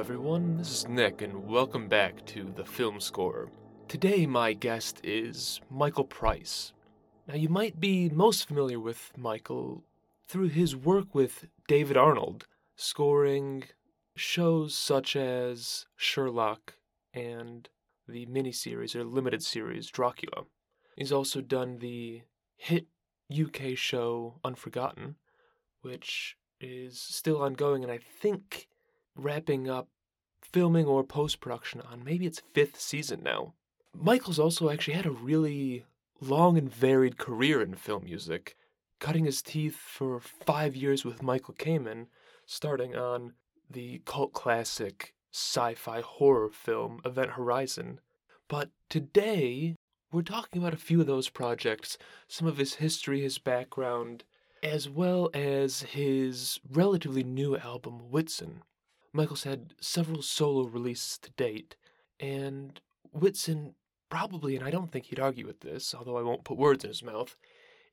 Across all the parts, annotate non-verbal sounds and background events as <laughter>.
Everyone. This is Nick, and welcome back to the Film Scorer. Today, my guest is Michael Price. Now, you might be most familiar with Michael through his work with David Arnold, scoring shows such as Sherlock and the miniseries or limited series Dracula. He's also done the hit UK show Unforgotten, which is still ongoing and I think wrapping up filming or post production on maybe its fifth season now. Michael's also actually had a really long and varied career in film music, cutting his teeth for five years with Michael Kamen, starting on the cult classic sci fi horror film Event Horizon. But today, we're talking about a few of those projects, some of his history, his background, as well as his relatively new album, Whitsun. Michael's had several solo releases to date, and Whitsun probably, and I don't think he'd argue with this, although I won't put words in his mouth,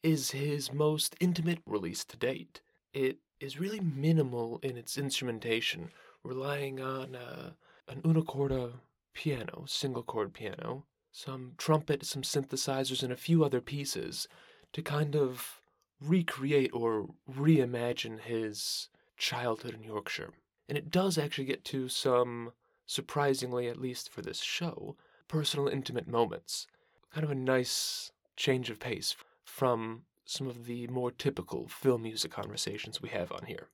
is his most intimate release to date. It is really minimal in its instrumentation, relying on uh, an una corda piano, single chord piano, some trumpet, some synthesizers, and a few other pieces to kind of recreate or reimagine his childhood in Yorkshire. And it does actually get to some, surprisingly, at least for this show, personal, intimate moments. Kind of a nice change of pace from some of the more typical film music conversations we have on here.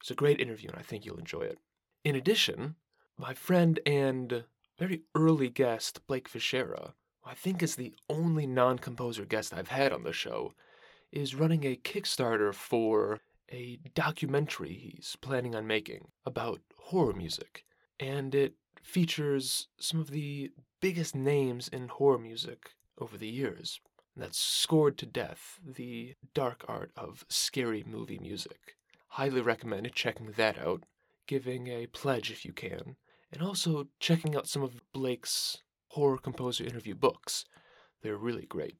It's a great interview, and I think you'll enjoy it. In addition, my friend and very early guest, Blake Fischera, who I think is the only non composer guest I've had on the show, is running a Kickstarter for a documentary he's planning on making about horror music. And it features some of the biggest names in horror music over the years. That's Scored to Death, the dark art of scary movie music. Highly recommend checking that out, giving a pledge if you can, and also checking out some of Blake's horror composer interview books. They're really great.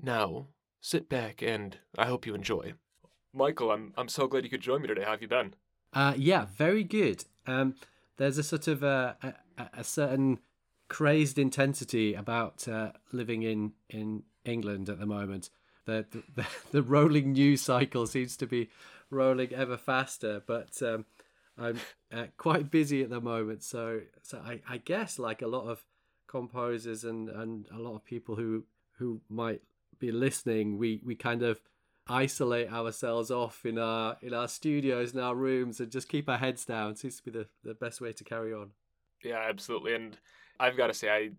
Now, sit back and I hope you enjoy. Michael, I'm I'm so glad you could join me today. How have you been? Uh, yeah, very good. Um, there's a sort of uh, a, a, certain crazed intensity about uh, living in in England at the moment. The, the <laughs> the rolling news cycle seems to be rolling ever faster, but um, I'm uh, quite busy at the moment. So so I, I guess like a lot of composers and, and a lot of people who who might be listening, we, we kind of isolate ourselves off in our in our studios in our rooms and just keep our heads down seems to be the, the best way to carry on yeah absolutely and i've got to say i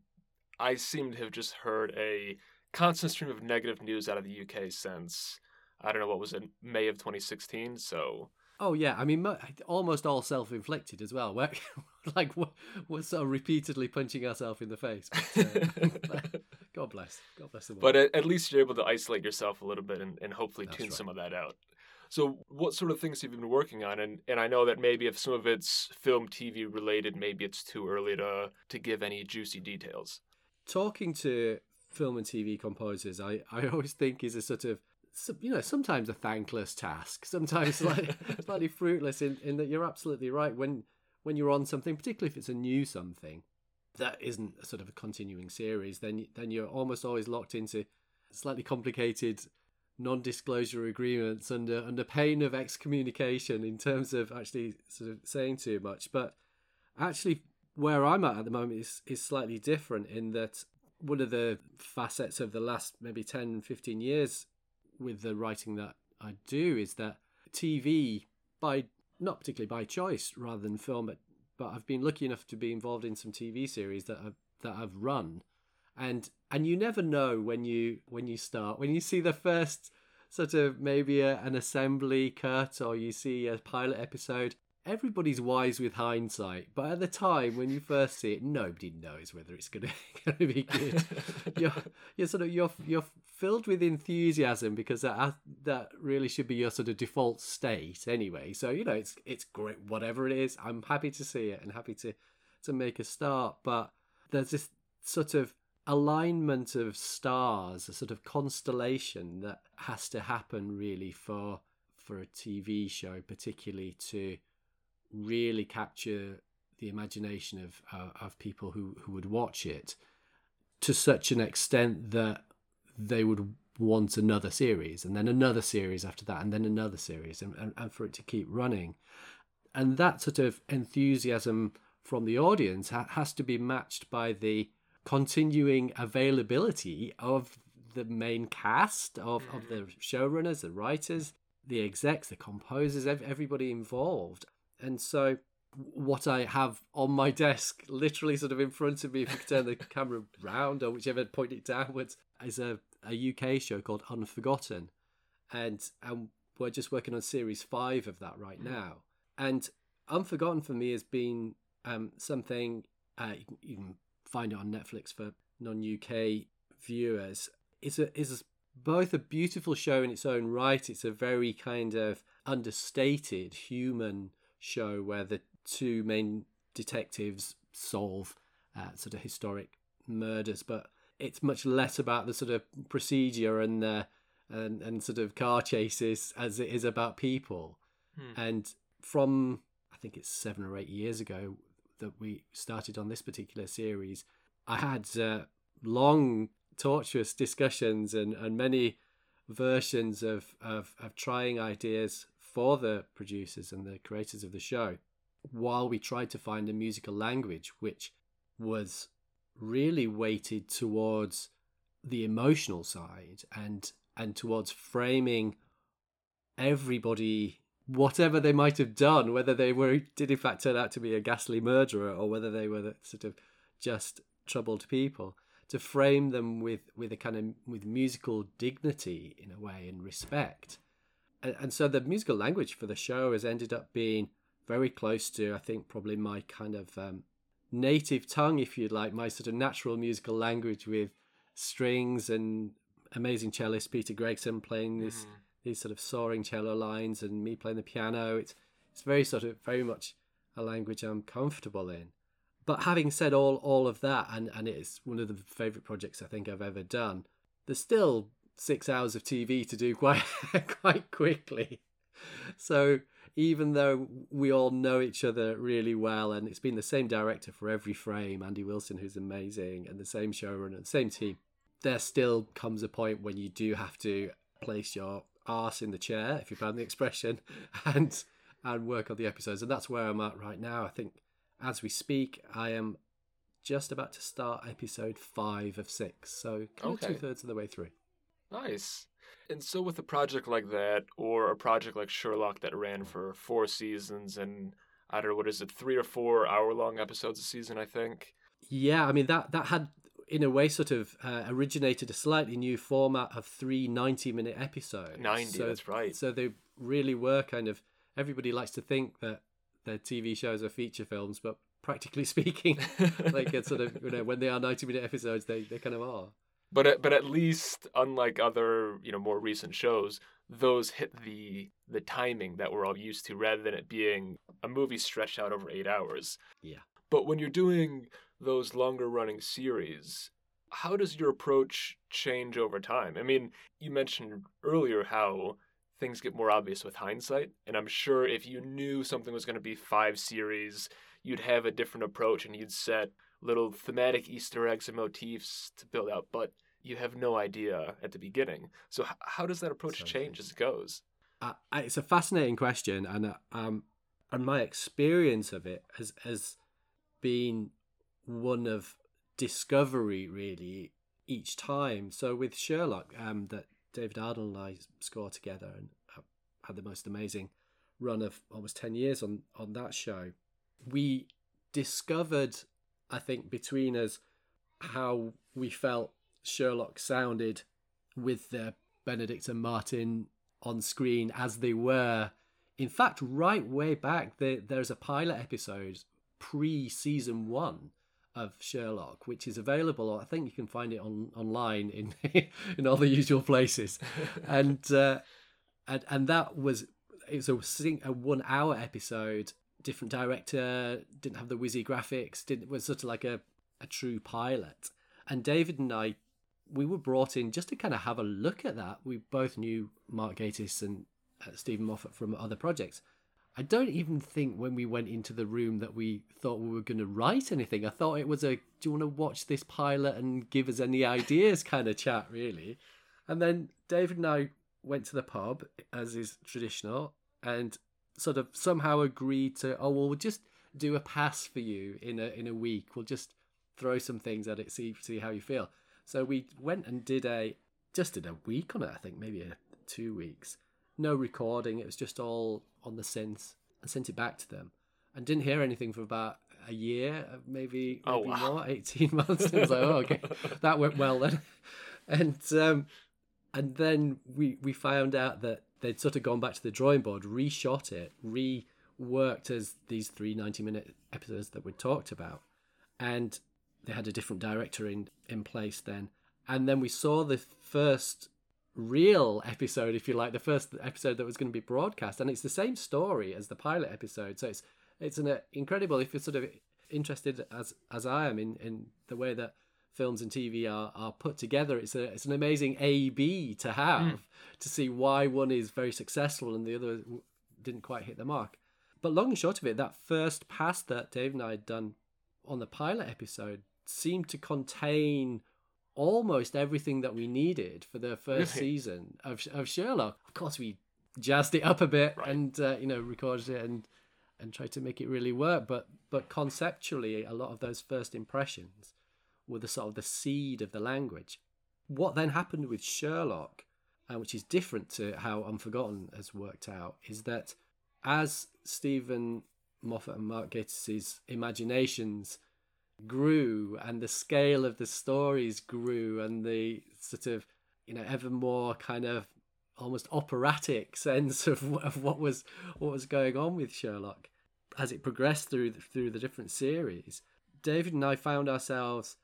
i seem to have just heard a constant stream of negative news out of the uk since i don't know what was it may of 2016 so Oh yeah, I mean, almost all self-inflicted as well. We're, <laughs> like we're, we're sort of repeatedly punching ourselves in the face. But, uh, <laughs> God bless, God bless them. But at, at, least you're able to isolate yourself a little bit and, and hopefully That's tune right. some of that out. So, what sort of things have you been working on? And and I know that maybe if some of it's film, TV related, maybe it's too early to to give any juicy details. Talking to film and TV composers, I I <laughs> always think is a sort of you know sometimes a thankless task sometimes <laughs> slightly, slightly <laughs> fruitless in, in that you're absolutely right when when you're on something particularly if it's a new something that isn't a sort of a continuing series then then you're almost always locked into slightly complicated non-disclosure agreements under under pain of excommunication in terms of actually sort of saying too much. But actually where I'm at at the moment is is slightly different in that one of the facets of the last maybe 10 15 years with the writing that I do is that TV, by not particularly by choice rather than film, but, but I've been lucky enough to be involved in some TV series that I've, that I've run, and and you never know when you when you start when you see the first sort of maybe a, an assembly cut or you see a pilot episode everybody's wise with hindsight, but at the time when you first see it, nobody knows whether it's going <laughs> to be good. <laughs> you're, you're sort of you're you're filled with enthusiasm because that that really should be your sort of default state anyway. So you know it's it's great whatever it is. I'm happy to see it and happy to to make a start, but there's this sort of alignment of stars, a sort of constellation that has to happen really for for a TV show, particularly to really capture the imagination of uh, of people who who would watch it to such an extent that they would want another series and then another series after that and then another series and, and, and for it to keep running. And that sort of enthusiasm from the audience ha- has to be matched by the continuing availability of the main cast of, of the mm. showrunners the writers the execs the composers ev- everybody involved. And so what I have on my <laughs> desk, literally sort of in front of me, if you could turn the <laughs> camera round or whichever point it downwards, is a, a UK show called Unforgotten. And, and we're just working on series five of that right now. And Unforgotten for me has been um, something uh, you, can, you can find it on Netflix for non UK viewers. It's a, it's both a beautiful show in its own right. It's a very kind of understated human show where the two main detectives solve uh, sort of historic murders, but it's much less about the sort of procedure and uh, and and sort of car chases as it is about people. Hmm. And from I think it's seven or eight years ago that we started on this particular series, I had uh, long, tortuous discussions and and many versions of, of of trying ideas for the producers and the creators of the show while we tried to find a musical language which was really weighted towards the emotional side and and towards framing everybody whatever they might have done whether they were did in fact turn out to be a ghastly murderer or whether they were sort of just troubled people to frame them with with a kind of with musical dignity in a way and respect. And, and so the musical language for the show has ended up being very close to, I think, probably my kind of um, native tongue, if you'd like, my sort of natural musical language with strings and amazing cellist Peter Gregson playing this mm. these sort of soaring cello lines and me playing the piano. It's it's very sort of very much a language I'm comfortable in. But having said all all of that, and and it's one of the favourite projects I think I've ever done. There's still six hours of TV to do quite <laughs> quite quickly. So even though we all know each other really well, and it's been the same director for every frame, Andy Wilson, who's amazing, and the same showrunner, the same team, there still comes a point when you do have to place your arse in the chair, if you pardon the expression, <laughs> and and work on the episodes. And that's where I'm at right now. I think as we speak, I am just about to start episode five of six, so okay. two thirds of the way through. Nice. And so, with a project like that, or a project like Sherlock that ran for four seasons and I don't know what is it, three or four hour long episodes a season, I think. Yeah, I mean that that had in a way sort of uh, originated a slightly new format of three 90 minute episodes. 90, so, that's right. So they really were kind of everybody likes to think that their TV shows are feature films, but practically <laughs> speaking, like it's sort of you know when they are 90 minute episodes, they they kind of are but at, but at least unlike other you know more recent shows those hit the the timing that we're all used to rather than it being a movie stretched out over 8 hours. Yeah. But when you're doing those longer running series how does your approach change over time? I mean you mentioned earlier how things get more obvious with hindsight and i'm sure if you knew something was going to be 5 series you'd have a different approach and you'd set little thematic Easter eggs and motifs to build out, but you have no idea at the beginning. So, h- how does that approach so change as it goes? Uh, it's a fascinating question, and uh, um, and my experience of it has has been one of discovery, really, each time. So with Sherlock, um, that David Arnold and I scored together and had the most amazing run of almost ten years on on that show. We discovered I think, between us how we felt Sherlock sounded with the Benedict and Martin on screen as they were. In fact, right way back, there, there's a pilot episode pre season one of Sherlock, which is available. I think you can find it on online in <laughs> in all the usual places, <laughs> and uh, and and that was it was a, a one hour episode different director, didn't have the whizzy graphics, didn't was sort of like a, a true pilot. And David and I, we were brought in just to kind of have a look at that. We both knew Mark Gatiss and uh, Steven Moffat from other projects, I don't even think when we went into the room that we thought we were going to write anything. I thought it was a, do you want to watch this pilot and give us any ideas <laughs> kind of chat, really. And then David and I went to the pub, as is traditional, and sort of somehow agreed to, oh, well, we'll just do a pass for you in a in a week. We'll just throw some things at it, see see how you feel. So we went and did a just did a week on it, I think, maybe a, two weeks. No recording. It was just all on the synths and sent it back to them. And didn't hear anything for about a year, maybe, Oh, wow. more, 18 <laughs> months. It was like, oh, okay, that went well then. <laughs> And um, and then we we found out that they'd sort of gone back to the drawing board, reshot it, reworked as these three 90 minute episodes that we talked about. And they had a different director in, in place then. And then we saw the first real episode, if you like, the first episode that was going to be broadcast. And it's the same story as the pilot episode. So it's it's an uh, incredible, if you're sort of interested as as I am in, in the way that films and TV are, are put together. It's a it's an amazing A B to have to see why one is very successful and the other didn't quite hit the mark. But long and short of it, that first pass that Dave and I had done on the pilot episode seemed to contain almost everything that we needed for the first Really? season of of Sherlock. Of course, we jazzed it up a bit Right. and uh, you know recorded it and and tried to make it really work. But but conceptually, a lot of those first impressions were the sort of the seed of the language. What then happened with Sherlock, uh, which is different to how Unforgotten has worked out, is that as Steven Moffat and Mark Gatiss' imaginations grew and the scale of the stories grew and the sort of you know ever more kind of almost operatic <laughs> sense of, of what was what was going on with Sherlock as it progressed through the, through the different series David and I found ourselves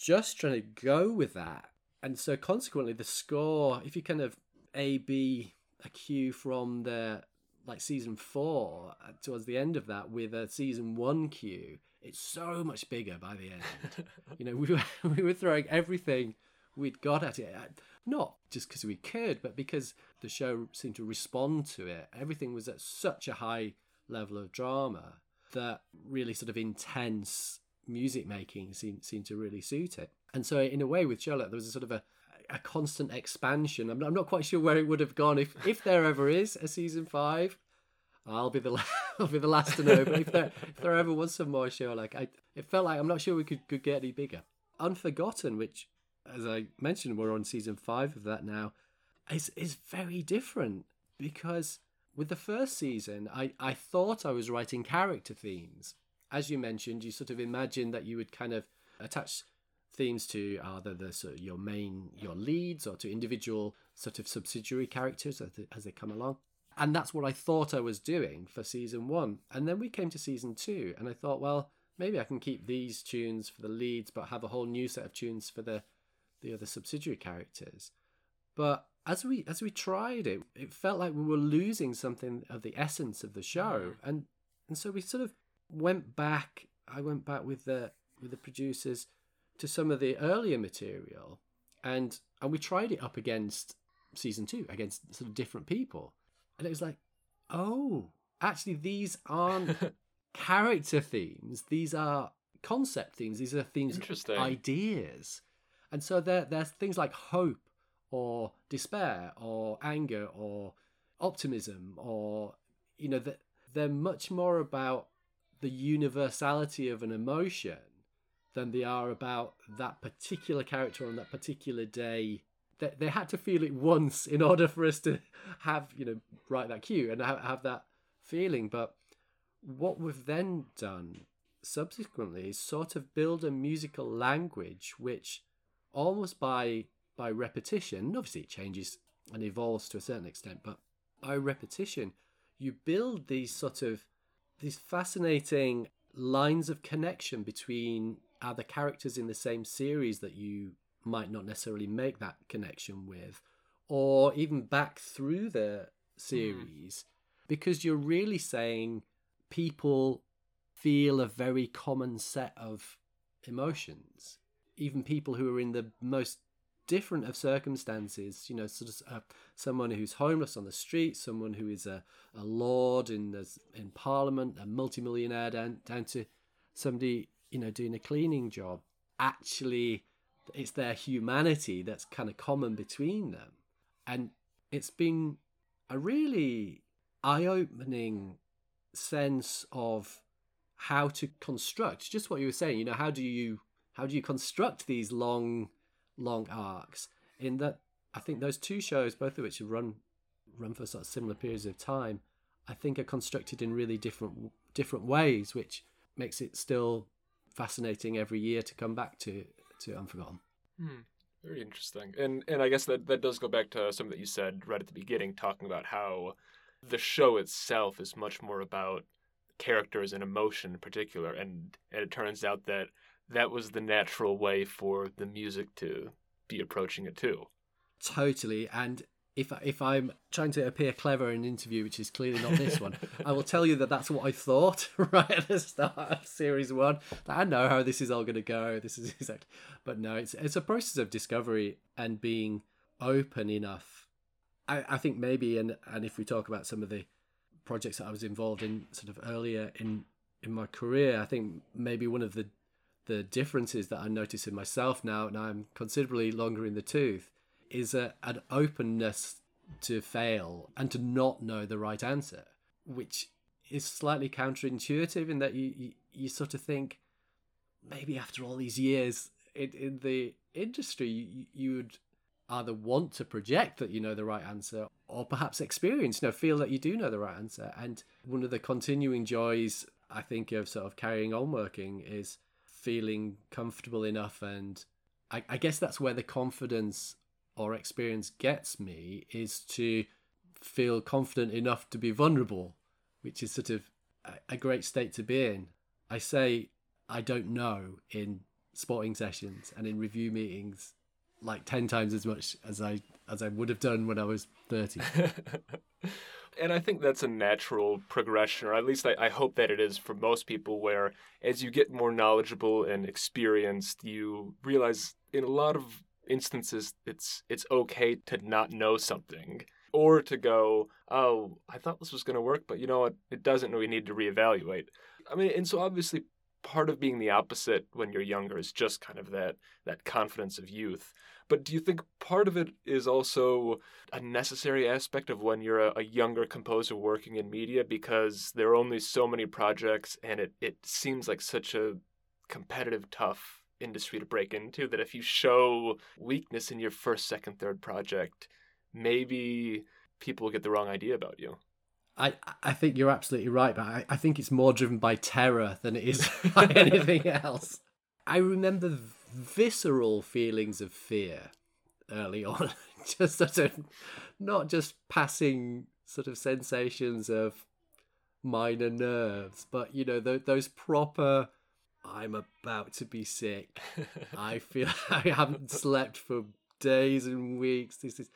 just trying to go with that. And so consequently the score if you kind of a b a cue from the like season four uh, towards the end of that with a season one cue it's so much bigger by the end. <laughs> You know we were <laughs> we were throwing everything we'd got at it uh, not just because we could but because the show seemed to respond to it. Everything was at such a high level of drama that really sort of intense music making seemed seemed to really suit it and so in a way with Sherlock there was a sort of a a constant expansion. I'm not, I'm not quite sure where it would have gone if if there ever is a season five. I'll be the la- <laughs> I'll be the last to know. But if there if there ever was some more Sherlock, I it felt like I'm not sure we could could get any bigger. Unforgotten, which as I mentioned, we're on season five of that now, is is very different because with the first season, I I thought I was writing character themes. As you mentioned, you sort of imagined that you would kind of attach themes to either the sort of your main your leads or to individual sort of subsidiary characters as they, as they come along. And that's what i thought i was doing for season one. And then we came to season two and i thought well maybe i can keep these tunes for the leads but have a whole new set of tunes for the the other subsidiary characters. But as we as we tried it it felt like we were losing something of the essence of the show. Mm-hmm. And and so we sort of went back i went back with the with the producers to some of the earlier material and and we tried it up against season two against sort of different people and it was like oh actually these aren't <laughs> character themes these are concept themes these are themes Interesting. ideas and so there there's things like hope or despair or anger or optimism or you know that they're much more about the universality of an emotion than they are about that particular character on that particular day. They, they had to feel it once in <laughs> order for us to have, you know, write that cue and have, have that feeling. But what we've then done subsequently is sort of build a musical language which almost by by repetition, obviously it changes and evolves to a certain extent, but by repetition, you build these sort of these fascinating lines of connection between other characters in the same series that you might not necessarily make that connection with, or even back through the hmm. series, because you're really saying people feel a very common set of emotions. Even people who are in the most different of circumstances. You know, sort of uh, someone who's homeless on the street, someone who is a, a lord in the, in Parliament, a multimillionaire, down down to somebody you know doing a cleaning job. Actually, it's their humanity that's kind of common between them, and it's been a really eye-opening sense of how to construct just what you were saying you know how do you how do you construct these long long arcs in that i think those two shows both of which have run run for sort of similar periods of time i think are constructed in really different different ways which makes it still fascinating every year to come back to to unforgotten. Hmm. very interesting. And and i guess that that does go back to something that you said right at the beginning talking about how the show itself is much more about characters and emotion in particular. And, and it turns out that that was the natural way for the music to be approaching it too totally and if if I'm trying to appear clever in an interview, which is clearly not this one, <laughs> I will tell you that that's what I thought <laughs> right at the start of series one. That I know how this is all going to go. This is <laughs> exactly, but no, it's it's a process of discovery and being open enough. I, I think maybe, and and if we talk about some of the projects that I was involved in sort of earlier in in my career, I think maybe one of the the differences that I notice in myself now, and I'm considerably longer in the tooth, is a, an openness to fail and to not know the right answer, which is slightly counterintuitive in that you, you, you sort of think maybe after all these years in, in the industry, you, you would either want to project that you know the right answer or perhaps experience, you know, feel that you do know the right answer. And one of the continuing joys, I think, of sort of carrying on working is feeling comfortable enough. And I, I guess that's where the confidence or experience gets me is to feel confident enough to be vulnerable, which is sort of a great state to be in. I say I don't know in spotting sessions and in review meetings like 10 times as much as I as I would have done when I was 30. <laughs> and I think that's a natural progression, or at least I, I, hope that it is for most people, where as you get more knowledgeable and experienced, you realize in a lot of instances it's it's okay to not know something or to go, oh, I thought this was going to work, but you know what? It doesn't. We need to reevaluate. I mean, and so obviously, part of being the opposite when you're younger is just kind of that that confidence of youth. But do you think part of it is also a necessary aspect of when you're a, a younger composer working in media because there are only so many projects and it, it seems like such a competitive, tough industry to break into that if you show weakness in your first, second, third project, maybe people will get the wrong idea about you. I, I think you're absolutely right, but I, I think it's more driven by terror than it is <laughs> by anything else. I remember visceral feelings of fear early <laughs> on, just sort of not just passing sort of sensations of minor nerves, but you know th- those proper I'm about to be sick. I <laughs> feel <laughs> I haven't slept for days and weeks. This is,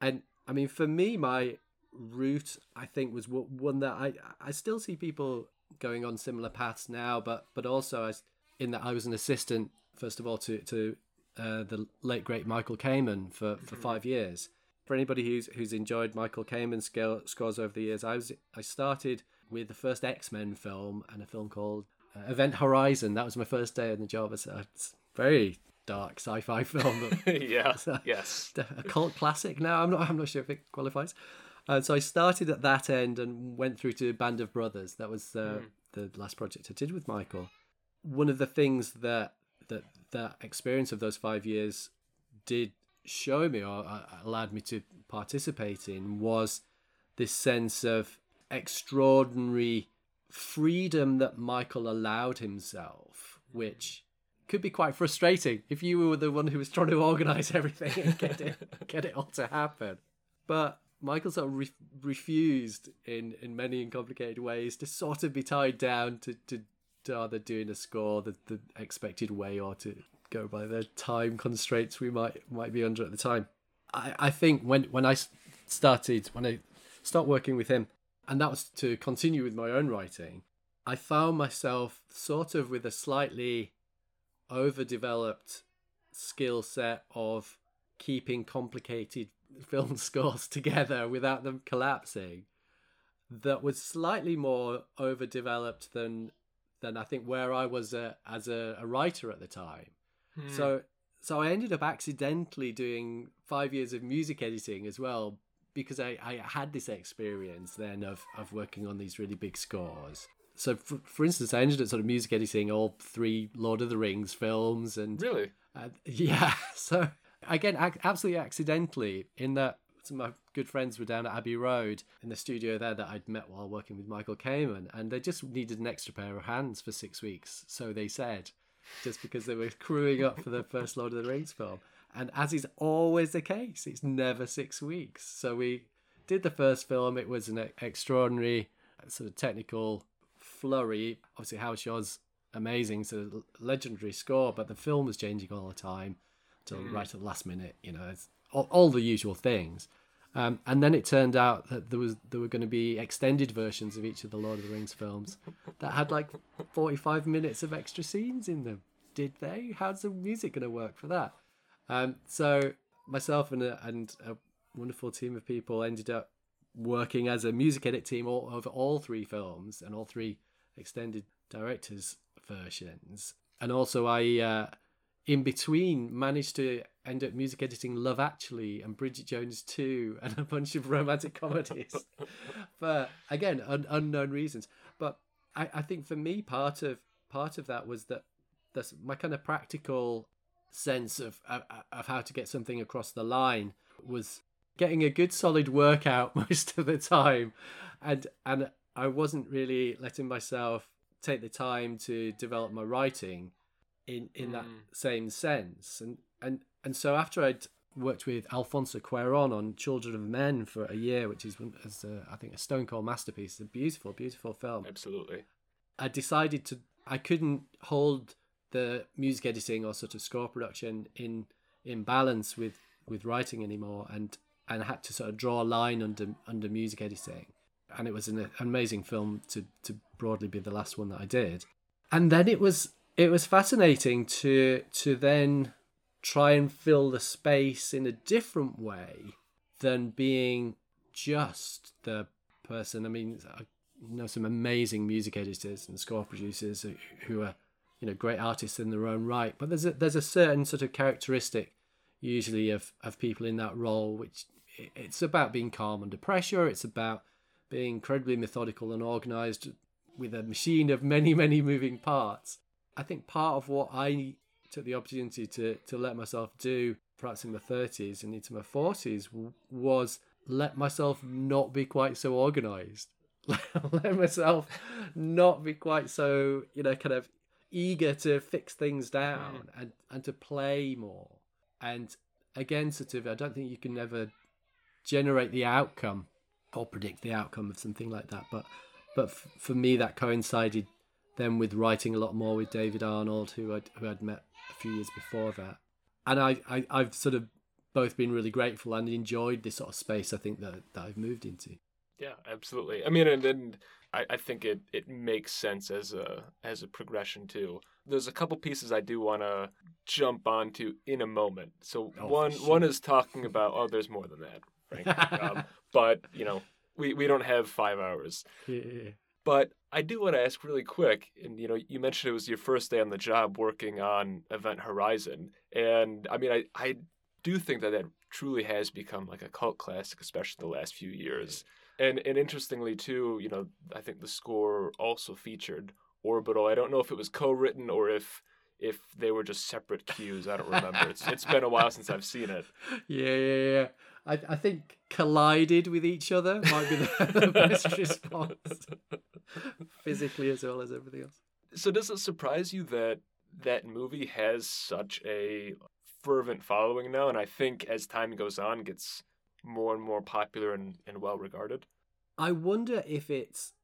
and I mean, for me, my route I think was one that I I still see people going on similar paths now, but but also as in that I was an assistant first of all to to uh, the late great Michael Kamen for for mm-hmm. five years. For anybody who's who's enjoyed Michael Kamen scores over the years, I was I started with the first X Men film and a film called uh, Event Horizon. That was my first day on the job. It's a very dark sci-fi <laughs> film. <laughs> yeah. <laughs> yes. A cult classic. Now I'm not. I'm not sure if it qualifies. Uh, so I started at that end and went through to Band of Brothers. That was uh, mm. the last project I did with Michael. One of the things that that that experience of those five years did show me or uh, allowed me to participate in was this sense of extraordinary freedom that Michael allowed himself, which could be quite frustrating if you were the one who was trying to organize <laughs> everything and get it get it all to happen. But Michael sort of re- refused in in many and complicated ways to sort of be tied down to to, either doing a score the, the expected way or to go by the time constraints we might might be under at the time. I, I think when when I started when I start working with him, and that was to continue with my own writing, I found myself sort of with a slightly overdeveloped skill set of keeping complicated <laughs> film scores together without them collapsing that was slightly more overdeveloped than than I think where I was uh, as a, a, writer at the time. Hmm. So so I ended up accidentally doing five years of music editing as well because I, I had this experience then of, of working on these really big scores. So, for, for instance, I ended up sort of music editing all three Lord of the Rings films, and really, uh, <laughs> yeah. So again, ac- absolutely accidentally, in that some of my good friends were down at Abbey Road in the studio there that I'd met while working with Michael Kamen, and they just needed an extra pair of hands for six weeks, so they said, just because they were crewing up for the first Lord of the Rings film. And as is always the case, it's never six weeks. So we did the first film. It was an extraordinary sort of technical flurry. Obviously, Howard Shore's amazing, sort of legendary score, but the film was changing all the time till mm. right at the last minute. You know, all, all, the usual things. Um, and then it turned out that there was there were going to be extended versions of each of the Lord of the Rings films that had like forty five minutes of extra scenes in them. Did they? How's the music going to work for that? Um, so myself and a, and a wonderful team of people ended up working as a music edit team all, over all three films and all three extended directors versions. And also, I uh, in between managed to end up music editing Love Actually and Bridget Jones 2 <laughs> and a bunch of romantic comedies <laughs> for again un- unknown reasons. But I, I think for me, part of part of that was that that's my kind of practical sense of, of of how to get something across the line was getting a good solid workout <laughs> most of the time and and I wasn't really letting myself take the time to develop my writing in in mm. that same sense and and and so after I'd worked with Alfonso Cuarón on Children of Men for a year which is, is a, I think a stone cold masterpiece a beautiful beautiful film absolutely. I decided to I couldn't hold the music editing or sort of score production in in balance with with writing anymore and and I had to sort of draw a line under under music editing. And it was an amazing film to to broadly be the last one that I did. And then it was it was fascinating to to then try and fill the space in a different way than being just the person. I mean I know some amazing music editors and score producers who are you know great artists in their own right but there's a there's a certain sort of characteristic usually of of people in that role which it's about being calm under pressure. It's about being incredibly methodical and organized with a machine of many many moving parts. I think part of what i took the opportunity to to let myself do perhaps in my 30s and into my 40s was let myself not be quite so organized <laughs> let myself not be quite so you know kind of eager to fix things down mm. and, and to play more. And again, sort of, I don't think you can ever generate the outcome or predict the outcome of something like that. But but f- for me, that coincided then with writing a lot more with David Arnold, who I'd, who I'd met a few years before that. And I, I, I've sort of both been really grateful and enjoyed this sort of space I think that, that I've moved into. Yeah, absolutely. I mean, and, I, I think it, it makes sense as a as a progression too. There's a couple pieces I do want to jump onto in a moment. So oh, one one is talking about oh, there's more than that, frankly. <laughs> um, but you know, we we don't have five hours. Yeah. But I do want to ask really quick, and you know, you mentioned it was your first day on the job working on Event Horizon, and I mean, I I do think that that truly has become like a cult classic, especially the last few years. And and interestingly too, you know, I think the score also featured Orbital. I don't know if it was co-written or if if they were just separate cues. I don't remember. it's it's been a while since I've seen it. <laughs> Yeah, yeah, yeah. I I think collided with each other might be the, <laughs> best <laughs> response, physically as well as everything else. So does it surprise you that that movie has such a fervent following now, and I think as time goes on, gets more and more popular and, and well regarded. I wonder if it's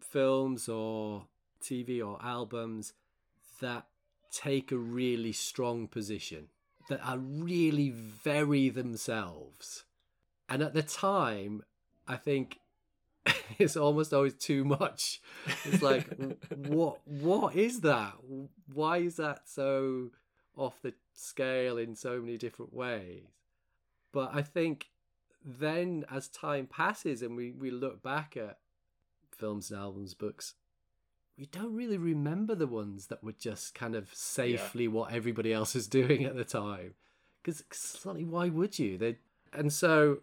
films or TV or albums that take a really strong position, that are really very themselves. And at the time, I think <laughs> it's almost always too much. It's like, <laughs> what what is that? Why is that so off the scale in so many different ways? But I think then as time passes and we, we look back at films and albums, books, we don't really remember the ones that were just kind of safely yeah. what everybody else was <laughs> doing at the time. Because slightly, why would you? They and so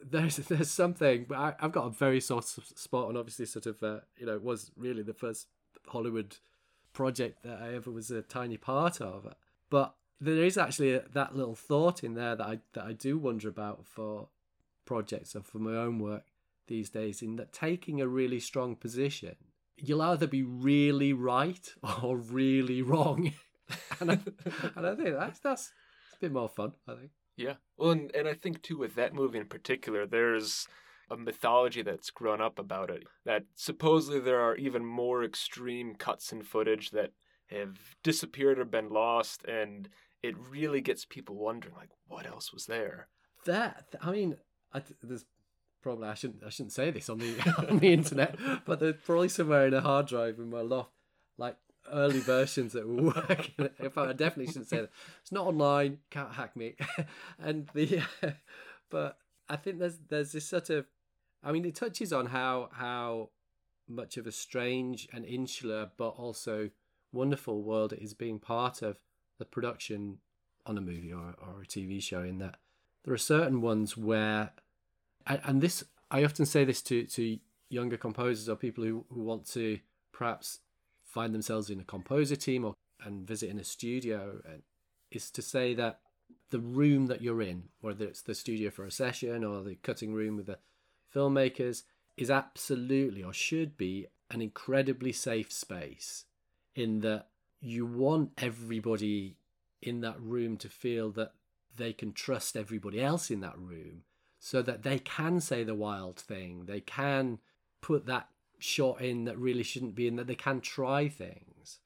there's <laughs> there's something, but I, have got a very soft spot on obviously sort of uh, you know it was really the first Hollywood project that I ever was a tiny part of, but there is actually a, that little thought in there that I that I do wonder about for projects or for my own work these days. In that taking a really strong position, you'll either be really right or really wrong, <laughs> and I, and I think that's that's a bit more fun. I think. Yeah. Well, and, and I think too with that movie in particular, there's a mythology that's grown up about it. That supposedly there are even more extreme cuts in footage that have disappeared or been lost, and it really gets people wondering, like, what else was there? That I mean, I, there's probably I shouldn't I shouldn't say this on the <laughs> on the internet, but there's probably somewhere in a hard drive in my loft, like early versions that were <laughs> working. In fact, I definitely shouldn't say that. It's not online. Can't hack me. <laughs> and the, but I think there's there's this sort of, I mean, it touches on how how much of a strange and insular, but also wonderful world it is being part of the production on a movie or or a TV show. In that there are certain ones where, and this I often say this to to younger composers or people who, who want to perhaps find themselves in a composer team or and visit in a studio and is to say that the room that you're in, whether it's the studio for a session or the cutting room with the filmmakers, is absolutely or should be an incredibly safe space in that you want everybody in that room to feel that they can trust everybody else in that room so that they can say the wild thing. They can put that shot in that really shouldn't be in that they can try things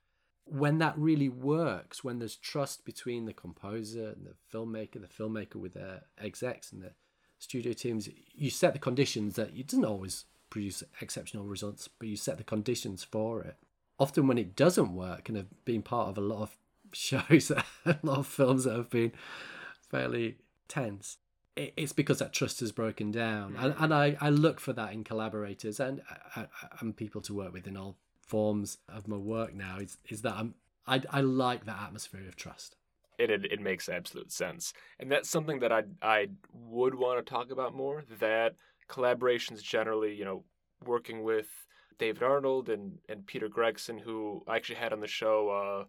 when that really works when there's trust between the composer and the filmmaker the filmmaker with their execs and the studio teams you set the conditions that it doesn't always produce exceptional results but you set the conditions for it often when it doesn't work and have been part of a lot of <laughs> shows a lot of films that have been fairly tense it's because that trust has broken down, and, and I, I look for that in collaborators and and people to work with in all forms of my work now. Is is that I'm I, I like that atmosphere of trust. It, it it makes absolute sense, and that's something that I I would want to talk about more. That collaborations generally, you know, working with David Arnold and and Peter Gregson, who I actually had on the show. Uh,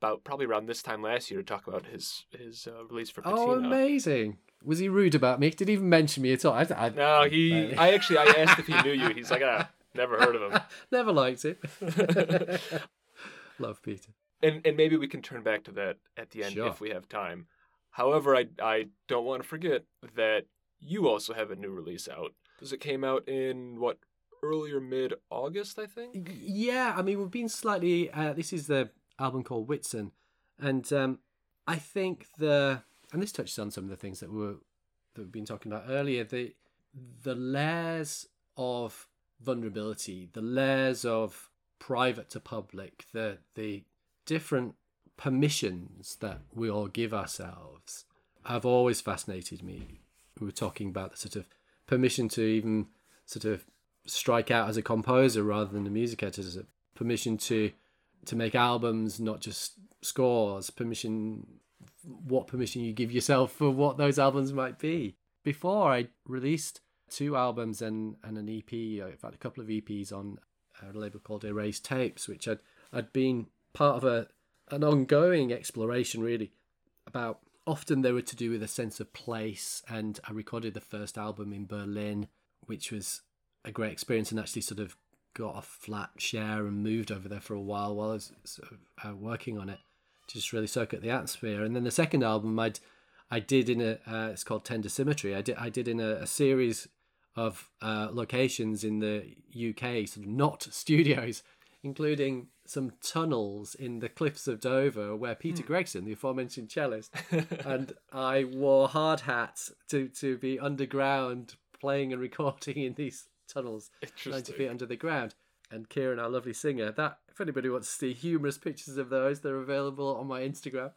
about probably around this time last year to talk about his his uh, release for Patina. Oh, amazing! Was he rude about me? Did he even mention me at all? I, I, no, he. I <laughs> actually I asked if he knew you. He's like, ah, never heard of him. <laughs> never liked it. <laughs> Love Peter. And and maybe we can turn back to that at the end sure. if we have time. However, I I don't want to forget that you also have a new release out. Because it came out in what earlier mid August, I think. Yeah, I mean we've been slightly. Uh, this is the album called Whitsun, and um, I think the and this touches on some of the things that we were that we've been talking about earlier. The the layers of vulnerability, the layers of private to public, the the different permissions that we all give ourselves have always fascinated me. We were talking about the sort of permission to even sort of strike out as a composer rather than a music editor, as a permission to to make albums, not just scores, permission what permission you give yourself for what those albums might be. Before I released two albums and, and an EP, uh, in fact, a couple of EPs on a label called Erased Tapes, which I'd, I'd been part of a an ongoing exploration really about often they were to do with a sense of place and I recorded the first album in Berlin which was a great experience and actually sort of got a flat share and moved over there for a while while I was sort of, uh, working on it just really soak up the atmosphere. And then the second album I'd I did in a uh, it's called Tender Symmetry. I did I did in a, a series of uh, locations in the UK, sort of not <laughs> studios, including some tunnels in the cliffs of Dover where Peter mm. Gregson, the aforementioned cellist, <laughs> and I wore hard hats to to be underground playing and recording in these tunnels, ninety feet under the ground and Kieran, our lovely singer. That if anybody wants to see humorous pictures of those, they're available on my Instagram.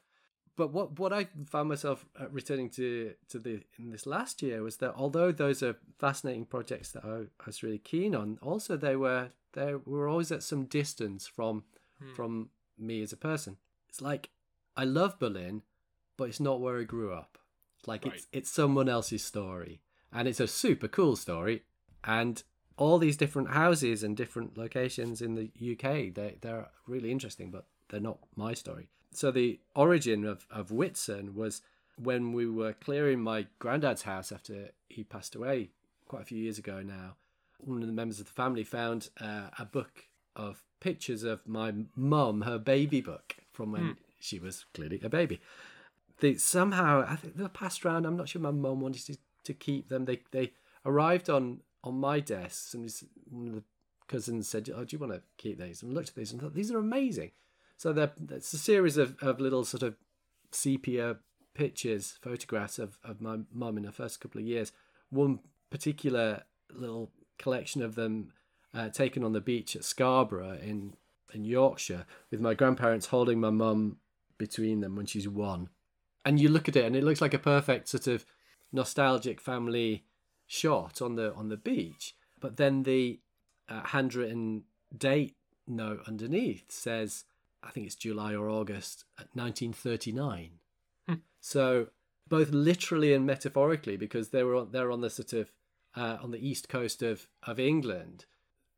but what what I found myself uh, returning to to the in this last year was that although those are fascinating projects that I, I was really keen on, also they were they were always at some distance from Hmm. from me as a person. It's like I love Berlin, but it's not where I grew up. It's like Right. it's it's someone else's story, and it's a super cool story, and all these different houses and different locations in the UK they they're really interesting, but they're not my story. So the origin of of Whitsun was when we were clearing my granddad's house after he passed away quite a few years ago now. One of the members of the family found uh, a book of pictures of my mum, her baby book from when Hmm. she was clearly a baby. They somehow, I think they were passed around. I'm not sure my mum wanted to, to keep them. They they arrived on on my desk, and one of the cousins said, "Oh, do you want to keep these?" And looked at these and thought these are amazing. So they're, it's a series of, of little sort of sepia pictures, photographs of, of my mum in her first couple of years. One particular little collection of them uh, taken on the beach at Scarborough in in Yorkshire, with my grandparents holding my mum between them when she's one. And you look at it, and it looks like a perfect sort of nostalgic family shot on the on the beach. But then the uh, handwritten date note underneath says, I think it's July or August, uh, 1939. Hmm. So both literally and metaphorically, because they were on, they're on the sort of uh, on the east coast of of England.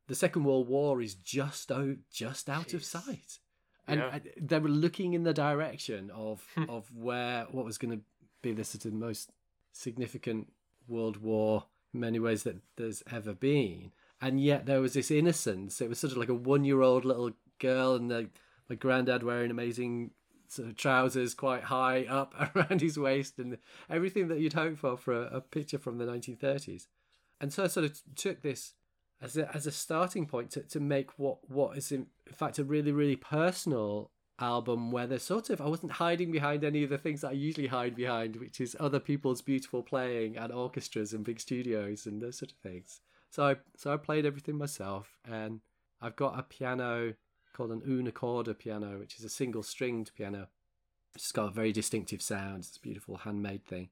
The Second World War is just out, just out of sight, and Yeah. uh, they were looking in the direction of of where what was going to be the sort of most significant world war in many ways that there's ever been, and yet there was this innocence. It was sort of like a one year old little girl, and the, my granddad wearing amazing sort of trousers quite high up <laughs> around his waist, and everything that you'd hope for for a, a picture from the 1930s. And so I sort of took this as a, as a starting point to, to make what what is in fact a really really personal album where there's sort of I wasn't hiding behind any of the things that I usually hide behind, which is other people's beautiful playing and orchestras and big studios and those sort of things. So I so I played everything myself, and I've got a piano called an una corda piano, which is a single stringed piano. It's got a very distinctive sound. It's a beautiful handmade thing,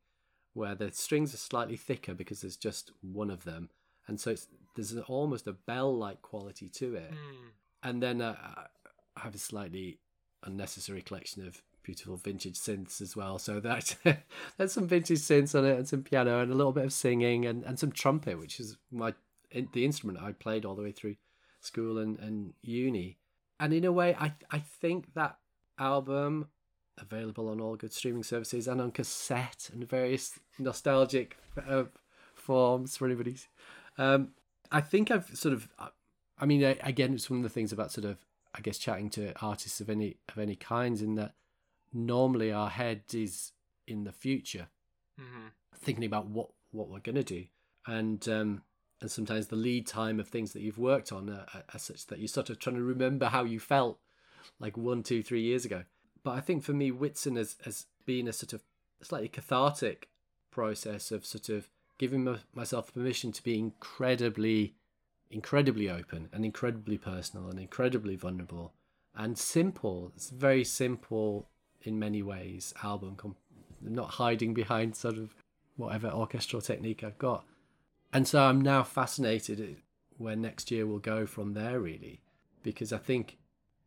where the strings are slightly thicker because there's just one of them, and so it's there's an, almost a bell like quality to it Hmm. and then uh, I have a slightly unnecessary collection of beautiful vintage synths as well. So that <laughs> there's some vintage synths on it, and some piano, and a little bit of singing, and, and some trumpet, which is my the instrument I played all the way through school and, and uni. And in a way, I I think that album available on all good streaming services and on cassette and various nostalgic uh, forms for anybody. Um, I think I've sort of, I mean, again, it's one of the things about sort of, I guess, chatting to artists of any of any kinds, in that normally our head is in the future, Mhm. thinking about what what we're gonna do, and um, and sometimes the lead time of things that you've worked on are, are, are such that you're sort of trying to remember how you felt like one, two, three years ago. But I think for me, Whitsun has has been a sort of slightly cathartic process of sort of giving my, myself permission to be incredibly incredibly open and incredibly personal and incredibly vulnerable and simple. It's very simple in many ways album com- not hiding behind sort of whatever orchestral technique i've got. And so i'm now fascinated where next year will go from there really because i think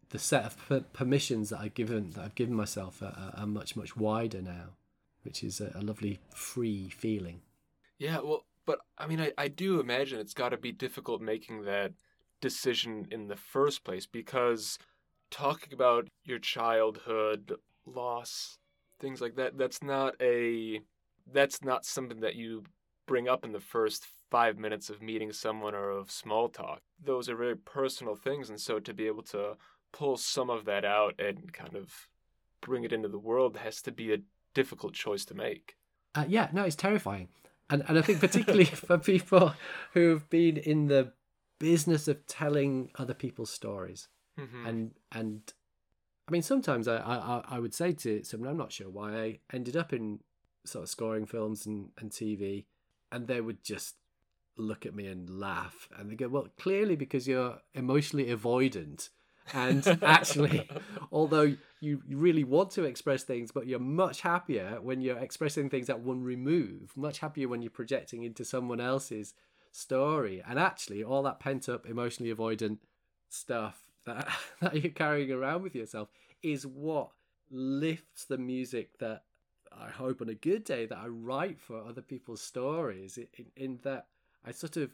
the set of per- permissions that i've given that i've given myself are, are, are much much wider now which is a, a lovely free feeling. Yeah, well, but I mean, I, I do imagine it's got to be difficult making that decision in the first place because talking about your childhood loss, things like that, that's not a that's not something that you bring up in the first five minutes of meeting someone or of small talk. Those are very personal things, and so to be able to pull some of that out and kind of bring it into the world has to be a difficult choice to make. Uh, yeah, no, it's terrifying, and and I think particularly <laughs> for people who have been in the business of telling other people's stories, Mhm. and and I mean sometimes I I, I would say to someone I'm not sure why I ended up in sort of scoring films and, and TV, and they would just look at me and laugh, and they go, well, clearly because you're emotionally avoidant, And actually, although you really want to express things, but you're much happier when you're expressing things at one remove, much happier when you're projecting into someone else's story. And actually, all that pent up, emotionally avoidant stuff that, <laughs> that you're carrying around with yourself is what lifts the music that I hope on a good day that I write for other people's stories. In, in that I sort of,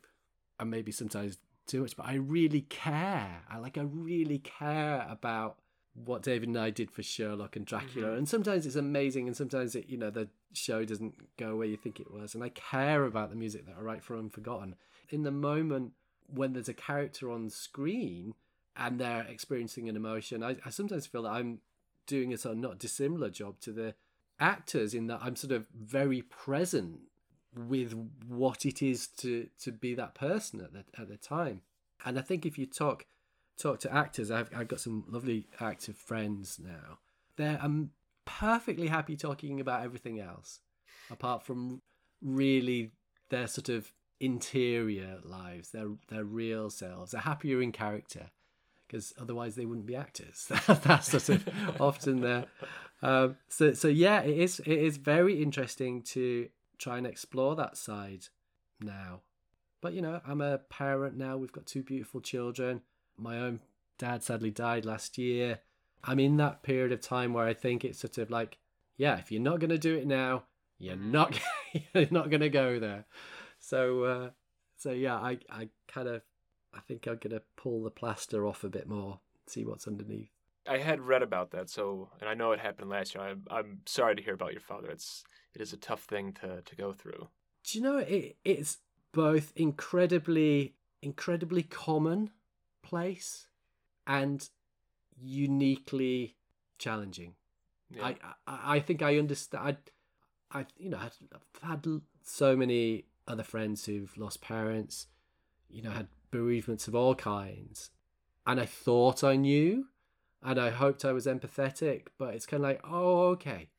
and maybe sometimes too much, but I really care. I like, I really care about what David and I did for Sherlock and Dracula. Mm-hmm. And sometimes it's amazing, and sometimes it, you know, the show doesn't go where you think it was. And I care about the music that I write for Unforgotten. In the moment when there's a character on screen and they're experiencing an emotion, I, I sometimes feel that I'm doing a sort of not dissimilar job to the actors in that I'm sort of very present with what it is to to be that person at the at the time. And I think if you talk talk to actors, I've I've got some lovely active friends now. They're um, perfectly happy talking about everything else, apart from really their sort of interior lives, their their real selves. They're happier in character because otherwise they wouldn't be actors. <laughs> That's sort of often there. Um, so so yeah, it is it is very interesting to try and explore that side now. But you know, I'm a parent now. We've got two beautiful children. My own dad sadly died last year. I'm in that period of time where I think it's sort of like, yeah, if you're not going to do it now, you're mm-hmm. not <laughs> you're not going to go there. So uh, so yeah, I I kind of I think I'm going to pull the plaster off a bit more, see what's underneath. I had read about that, so and I know it happened last year. I'm I'm sorry to hear about your father. It's it is a tough thing to to go through. Do you know it? It's both incredibly incredibly common place and uniquely challenging. Yeah. I, I I think I understand. I, I you know I've had so many other friends who've lost parents. You know, had bereavements of all kinds, and I thought I knew and I hoped I was empathetic, but it's kind of like, oh, okay,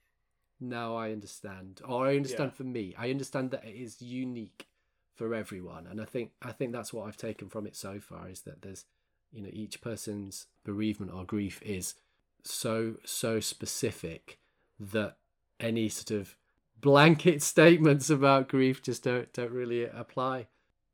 now I understand, or I understand yeah. for me. I understand that it is unique for everyone, and I think I think that's what I've taken from it so far is that there's, you know, each person's bereavement or grief is so so specific that any sort of blanket <laughs> statements about grief just don't don't really apply.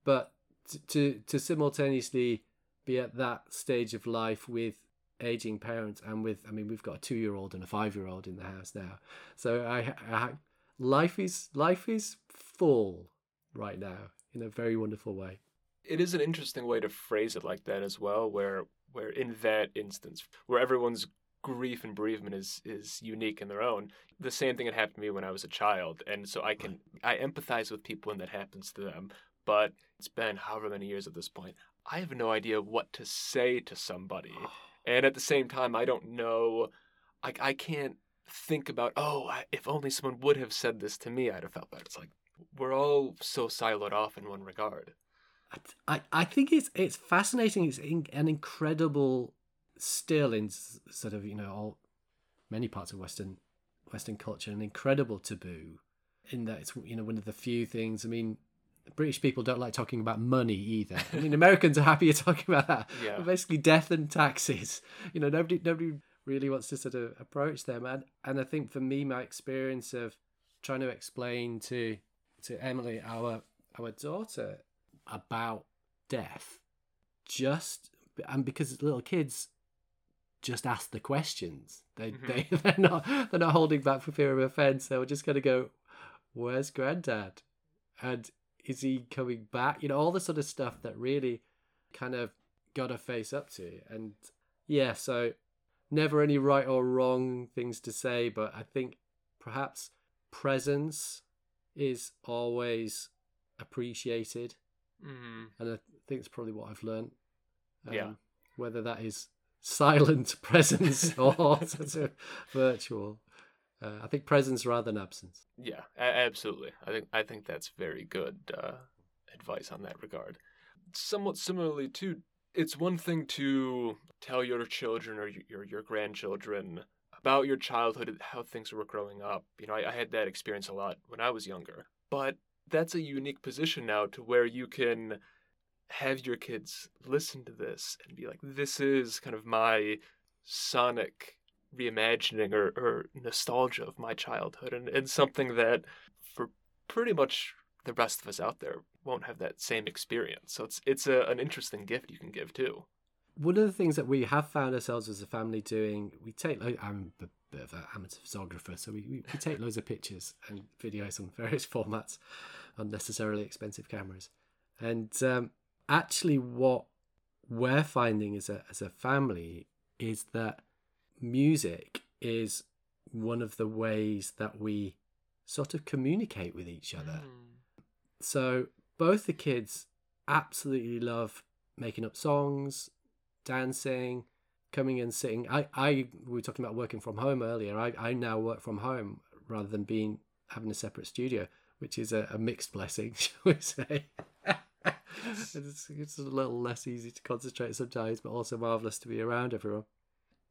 But to to, to simultaneously be at that stage of life with aging parents and with i mean we've got a two year old and a five year old in the house now. So I, I life is life is full right now in a very wonderful way. It is an interesting way to phrase it like that as well where where in that instance where everyone's grief and bereavement is is unique in their own the same thing had happened to me when i was a child. And so i can i empathize with people when that happens to them but it's been however many years at this point i have no idea what to say to somebody <sighs> and at the same time i don't know like i can't think about oh if only someone would have said this to me i'd have felt better. It's like we're all so siloed off in one regard. I i think it's it's fascinating it's in, an incredible still in sort of you know all many parts of western western culture an incredible taboo in that it's you know one of the few things i mean British people don't like talking about money either. I mean, Americans are happier <laughs> talking about that. Yeah. Basically, death and taxes. <laughs> You know, nobody nobody really wants to sort of approach them. And and I think for me, my experience of trying to explain to to Emily, our our daughter, about death, just and because little kids just ask the questions. They mm-hmm. they <laughs> they're not they're not holding back for fear of offence. They were just going to go, "Where's Granddad?" And is he coming back? You know, all the sort of stuff that really kind of got to face up to. And yeah, so never any right or wrong things to say, but I think perhaps presence is always appreciated. Mm. And I think it's probably what I've learned. Um, yeah. Whether that is <laughs> silent <laughs> presence or <laughs> sort of virtual. Uh, I think presence rather than absence. Yeah, absolutely. I think I think that's very good uh, advice on that regard. Somewhat similarly, too, it's one thing to tell your children or your your grandchildren about your childhood, how things were growing up. You know, I, I had that experience a lot when I was younger, but that's a unique position now to where you can have your kids listen to this and be like, this is kind of my sonic reimagining or, or nostalgia of my childhood and, and something that for pretty much the rest of us out there won't have that same experience. So it's it's a, an interesting gift you can give too. One of the things that we have found ourselves as a family doing, we take. I'm a bit of an amateur photographer, so we, we, we take loads of pictures and videos on various <laughs> formats, unnecessarily expensive cameras, and um, actually, what we're finding as a as a family is that music is one of the ways that we sort of communicate with each other. Mm. So both the kids absolutely love making up songs, dancing, coming and sitting. I, I we were talking about working from home earlier. I, I now work from home rather than being having a separate studio, which is a, a mixed blessing, <laughs> shall we say. <laughs> it's, it's a little less easy to concentrate sometimes, but also marvelous to be around everyone.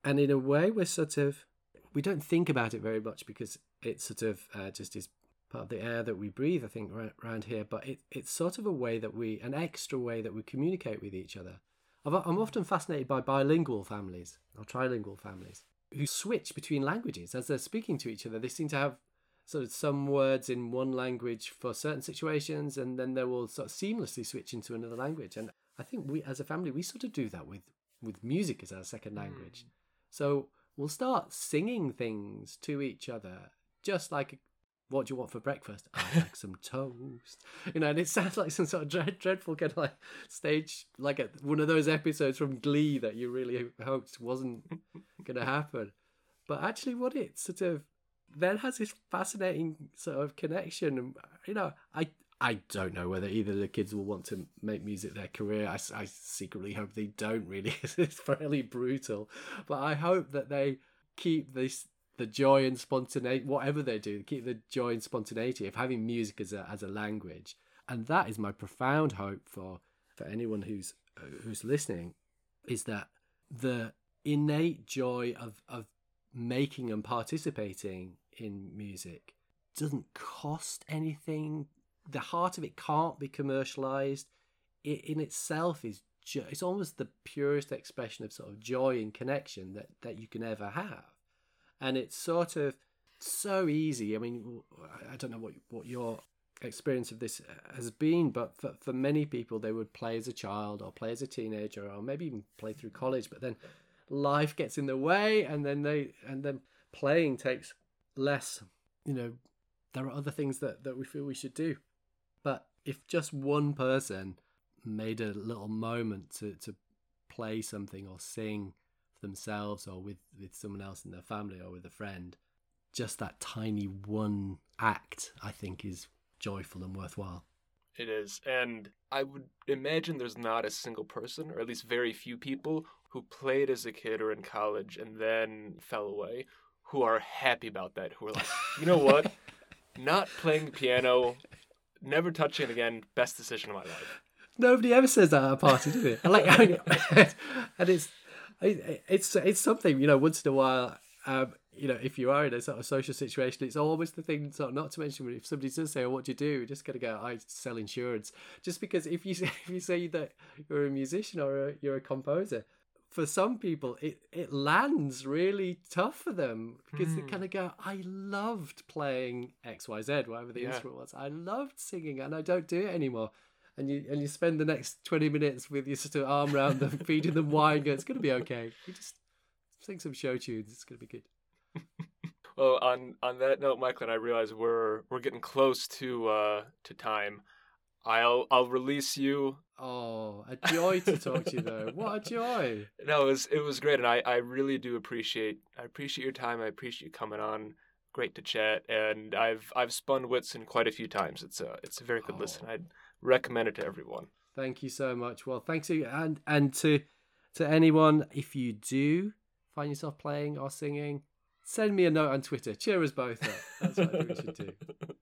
And in a way, we're sort of we don't think about it very much because it sort of uh, just is part of the air that we breathe. I think right around here, but it, it's sort of a way that we an extra way that we communicate with each other. I'm often fascinated by bilingual families or trilingual families who switch between languages as they're speaking to each other. They seem to have sort of some words in one language for certain situations, and then they will sort of seamlessly switch into another language. And I think we, as a family, we sort of do that with with music as our second language. Mm. So we'll start singing things to each other, just like what do you want for breakfast? I <laughs> like some toast. You know, and it sounds like some sort of dread, dreadful kind of like stage, like a, one of those episodes from Glee that you really hoped wasn't going to happen. But actually, what it sort of then has this fascinating sort of connection. And, you know, I I don't know whether either of the kids will want to make music their career. I, I secretly hope they don't really. <laughs> it's fairly brutal. But I hope that they keep this the joy and spontaneity, whatever they do, keep the joy and spontaneity of having music as a as a language, and that is my profound hope for for anyone who's who's listening, is that the innate joy of of making and participating in music doesn't cost anything. The heart of it can't be commercialized. It in itself is ju- it's almost the purest expression of sort of joy and connection that that you can ever have and it's sort of so easy. I mean, I don't know what what your experience of this uh, has been, but for, for many people, they would play as a child or play as a teenager or maybe even play through college, but then life gets in the way, and then they and then playing takes less. You know, there are other things that that we feel we should do, but if just one person made a little moment to to play something or sing themselves or with, with someone else in their family or with a friend, just that tiny one act, I think, is joyful and worthwhile. It is. And I would imagine there's not a single person, or at least very few people, who played as a kid or in college and then fell away, who are happy about that, who are like, you know what? <laughs> not playing the piano, never touching it again, best decision of my life. Nobody ever says that at a party, do they? like, <laughs> and it's it's it's something you know. Once in a while, um, you know, if you are in a sort of social situation, it's always the thing. Sort of not to mention if somebody does say, oh, "What do you do?" You're just gonna go, "I sell insurance." Just because if you say, <laughs> if you say that you're a musician or a, you're a composer, for some people it it lands really tough for them because mm. they hmm. kind of go, "I loved playing X Y Z, whatever the yeah. instrument was. I loved singing, and I don't do it anymore." and you and you spend the next 20 minutes with your sort of arm around them, <laughs> feeding them wine, going, it's going to be okay. You just sing some show tunes, it's going to be good. <laughs> well, on on that note, Michael and I realize we're we're getting close to uh to time. I'll I'll release you. Oh, a joy to talk to you though. What a joy! <laughs> No, it was it was great, and I I really do appreciate I appreciate your time. I appreciate you coming on. Great to chat, and I've I've spun Whitsun quite a few times. It's a it's a very good oh. listen. I'd recommend it to everyone. Thank you so much. Well, thanks you, and and to to anyone if you do find yourself playing or singing, send me a note on Twitter. Cheer us both up. That's what we should do. <laughs>